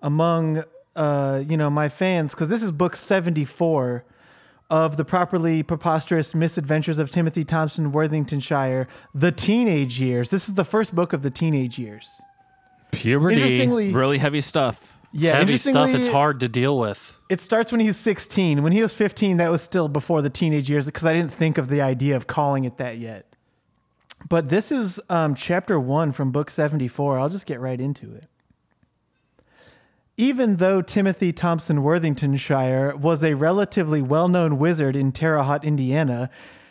among uh, you know my fans because this is book 74 of the properly preposterous misadventures of Timothy Thompson Worthingtonshire, the teenage years. This is the first book of the teenage years. Puberty, Interestingly- really heavy stuff. Yeah, It's heavy stuff. interestingly, It's hard to deal with. It starts when he's 16. When he was 15, that was still before the teenage years because I didn't think of the idea of calling it that yet. But this is um, chapter one from book 74. I'll just get right into it. Even though Timothy Thompson Worthingtonshire was a relatively well known wizard in Terre Haute, Indiana,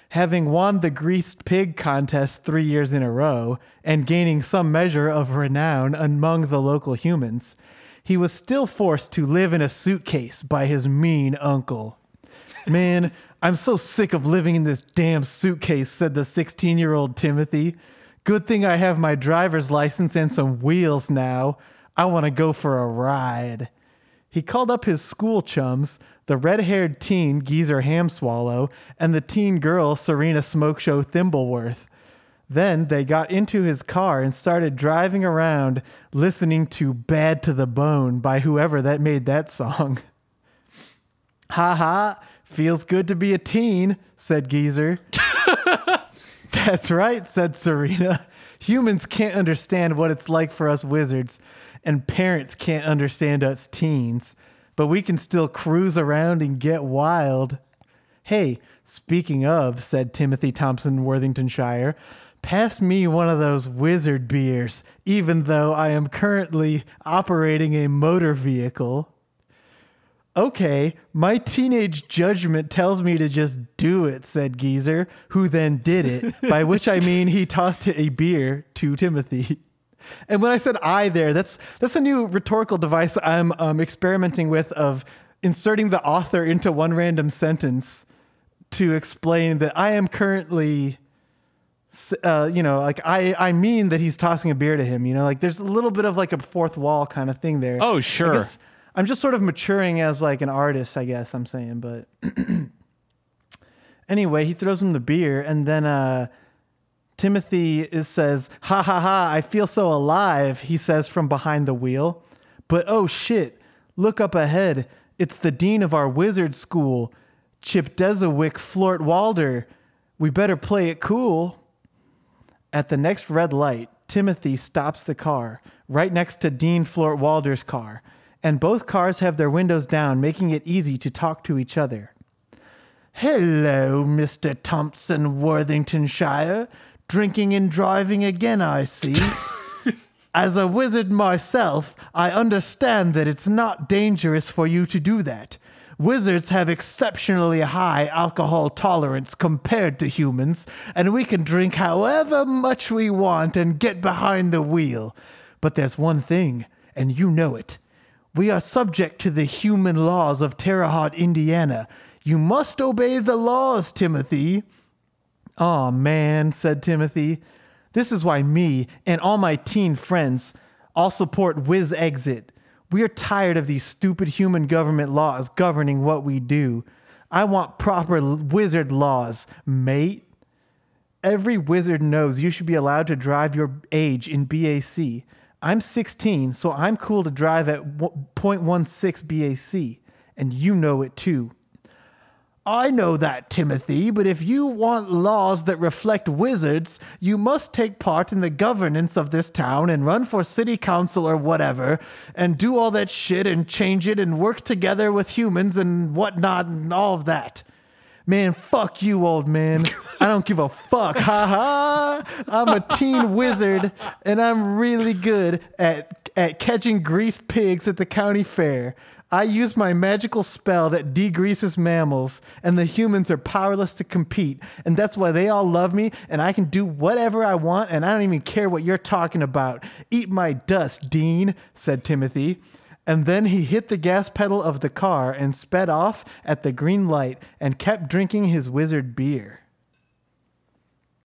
having won the Greased Pig contest three years in a row and gaining some measure of renown among the local humans, he was still forced to live in a suitcase by his mean uncle. Man, I'm so sick of living in this damn suitcase, said the 16 year old Timothy. Good thing I have my driver's license and some wheels now. I want to go for a ride. He called up his school chums, the red haired teen Geezer Hamswallow and the teen girl Serena Smokeshow Thimbleworth. Then they got into his car and started driving around listening to Bad to the Bone by whoever that made that song. Ha ha, feels good to be a teen, said Geezer. That's right, said Serena. Humans can't understand what it's like for us wizards, and parents can't understand us teens, but we can still cruise around and get wild. Hey, speaking of, said Timothy Thompson Worthingtonshire, pass me one of those wizard beers, even though I am currently operating a motor vehicle. Okay, my teenage judgment tells me to just do it, said Geezer, who then did it, by which I mean he tossed a beer to Timothy. And when I said I there, that's that's a new rhetorical device I'm um, experimenting with of inserting the author into one random sentence to explain that I am currently uh, you know, like I, I mean that he's tossing a beer to him, you know, like there's a little bit of like a fourth wall kind of thing there. Oh, I sure. guess I'm just sort of maturing as like an artist, I guess I'm saying. But anyway, he throws him the beer, and then uh, Timothy is, says, "Ha ha ha! I feel so alive." He says from behind the wheel. But oh shit! Look up ahead. It's the dean of our wizard school, Chip Desawick Flort Walder. We better play it cool. At the next red light, Timothy stops the car right next to Dean Flort Walder's car, and both cars have their windows down, making it easy to talk to each other. Hello, Mr. Thompson Worthingtonshire. Drinking and driving again, I see. As a wizard myself, I understand that it's not dangerous for you to do that. Wizards have exceptionally high alcohol tolerance compared to humans, and we can drink however much we want and get behind the wheel. But there's one thing, and you know it. We are subject to the human laws of Terre Haute, Indiana. You must obey the laws, Timothy. Aw, man, said Timothy. This is why me and all my teen friends all support Whiz Exit. We're tired of these stupid human government laws governing what we do. I want proper wizard laws, mate. Every wizard knows you should be allowed to drive your age in BAC. I'm 16, so I'm cool to drive at w- 0.16 BAC, and you know it too. I know that, Timothy, but if you want laws that reflect wizards, you must take part in the governance of this town and run for city council or whatever, and do all that shit and change it and work together with humans and whatnot and all of that. Man, fuck you, old man. I don't give a fuck. Ha ha. I'm a teen wizard and I'm really good at at catching greased pigs at the county fair. I use my magical spell that degreases mammals, and the humans are powerless to compete. And that's why they all love me, and I can do whatever I want, and I don't even care what you're talking about. Eat my dust, Dean, said Timothy. And then he hit the gas pedal of the car and sped off at the green light and kept drinking his wizard beer.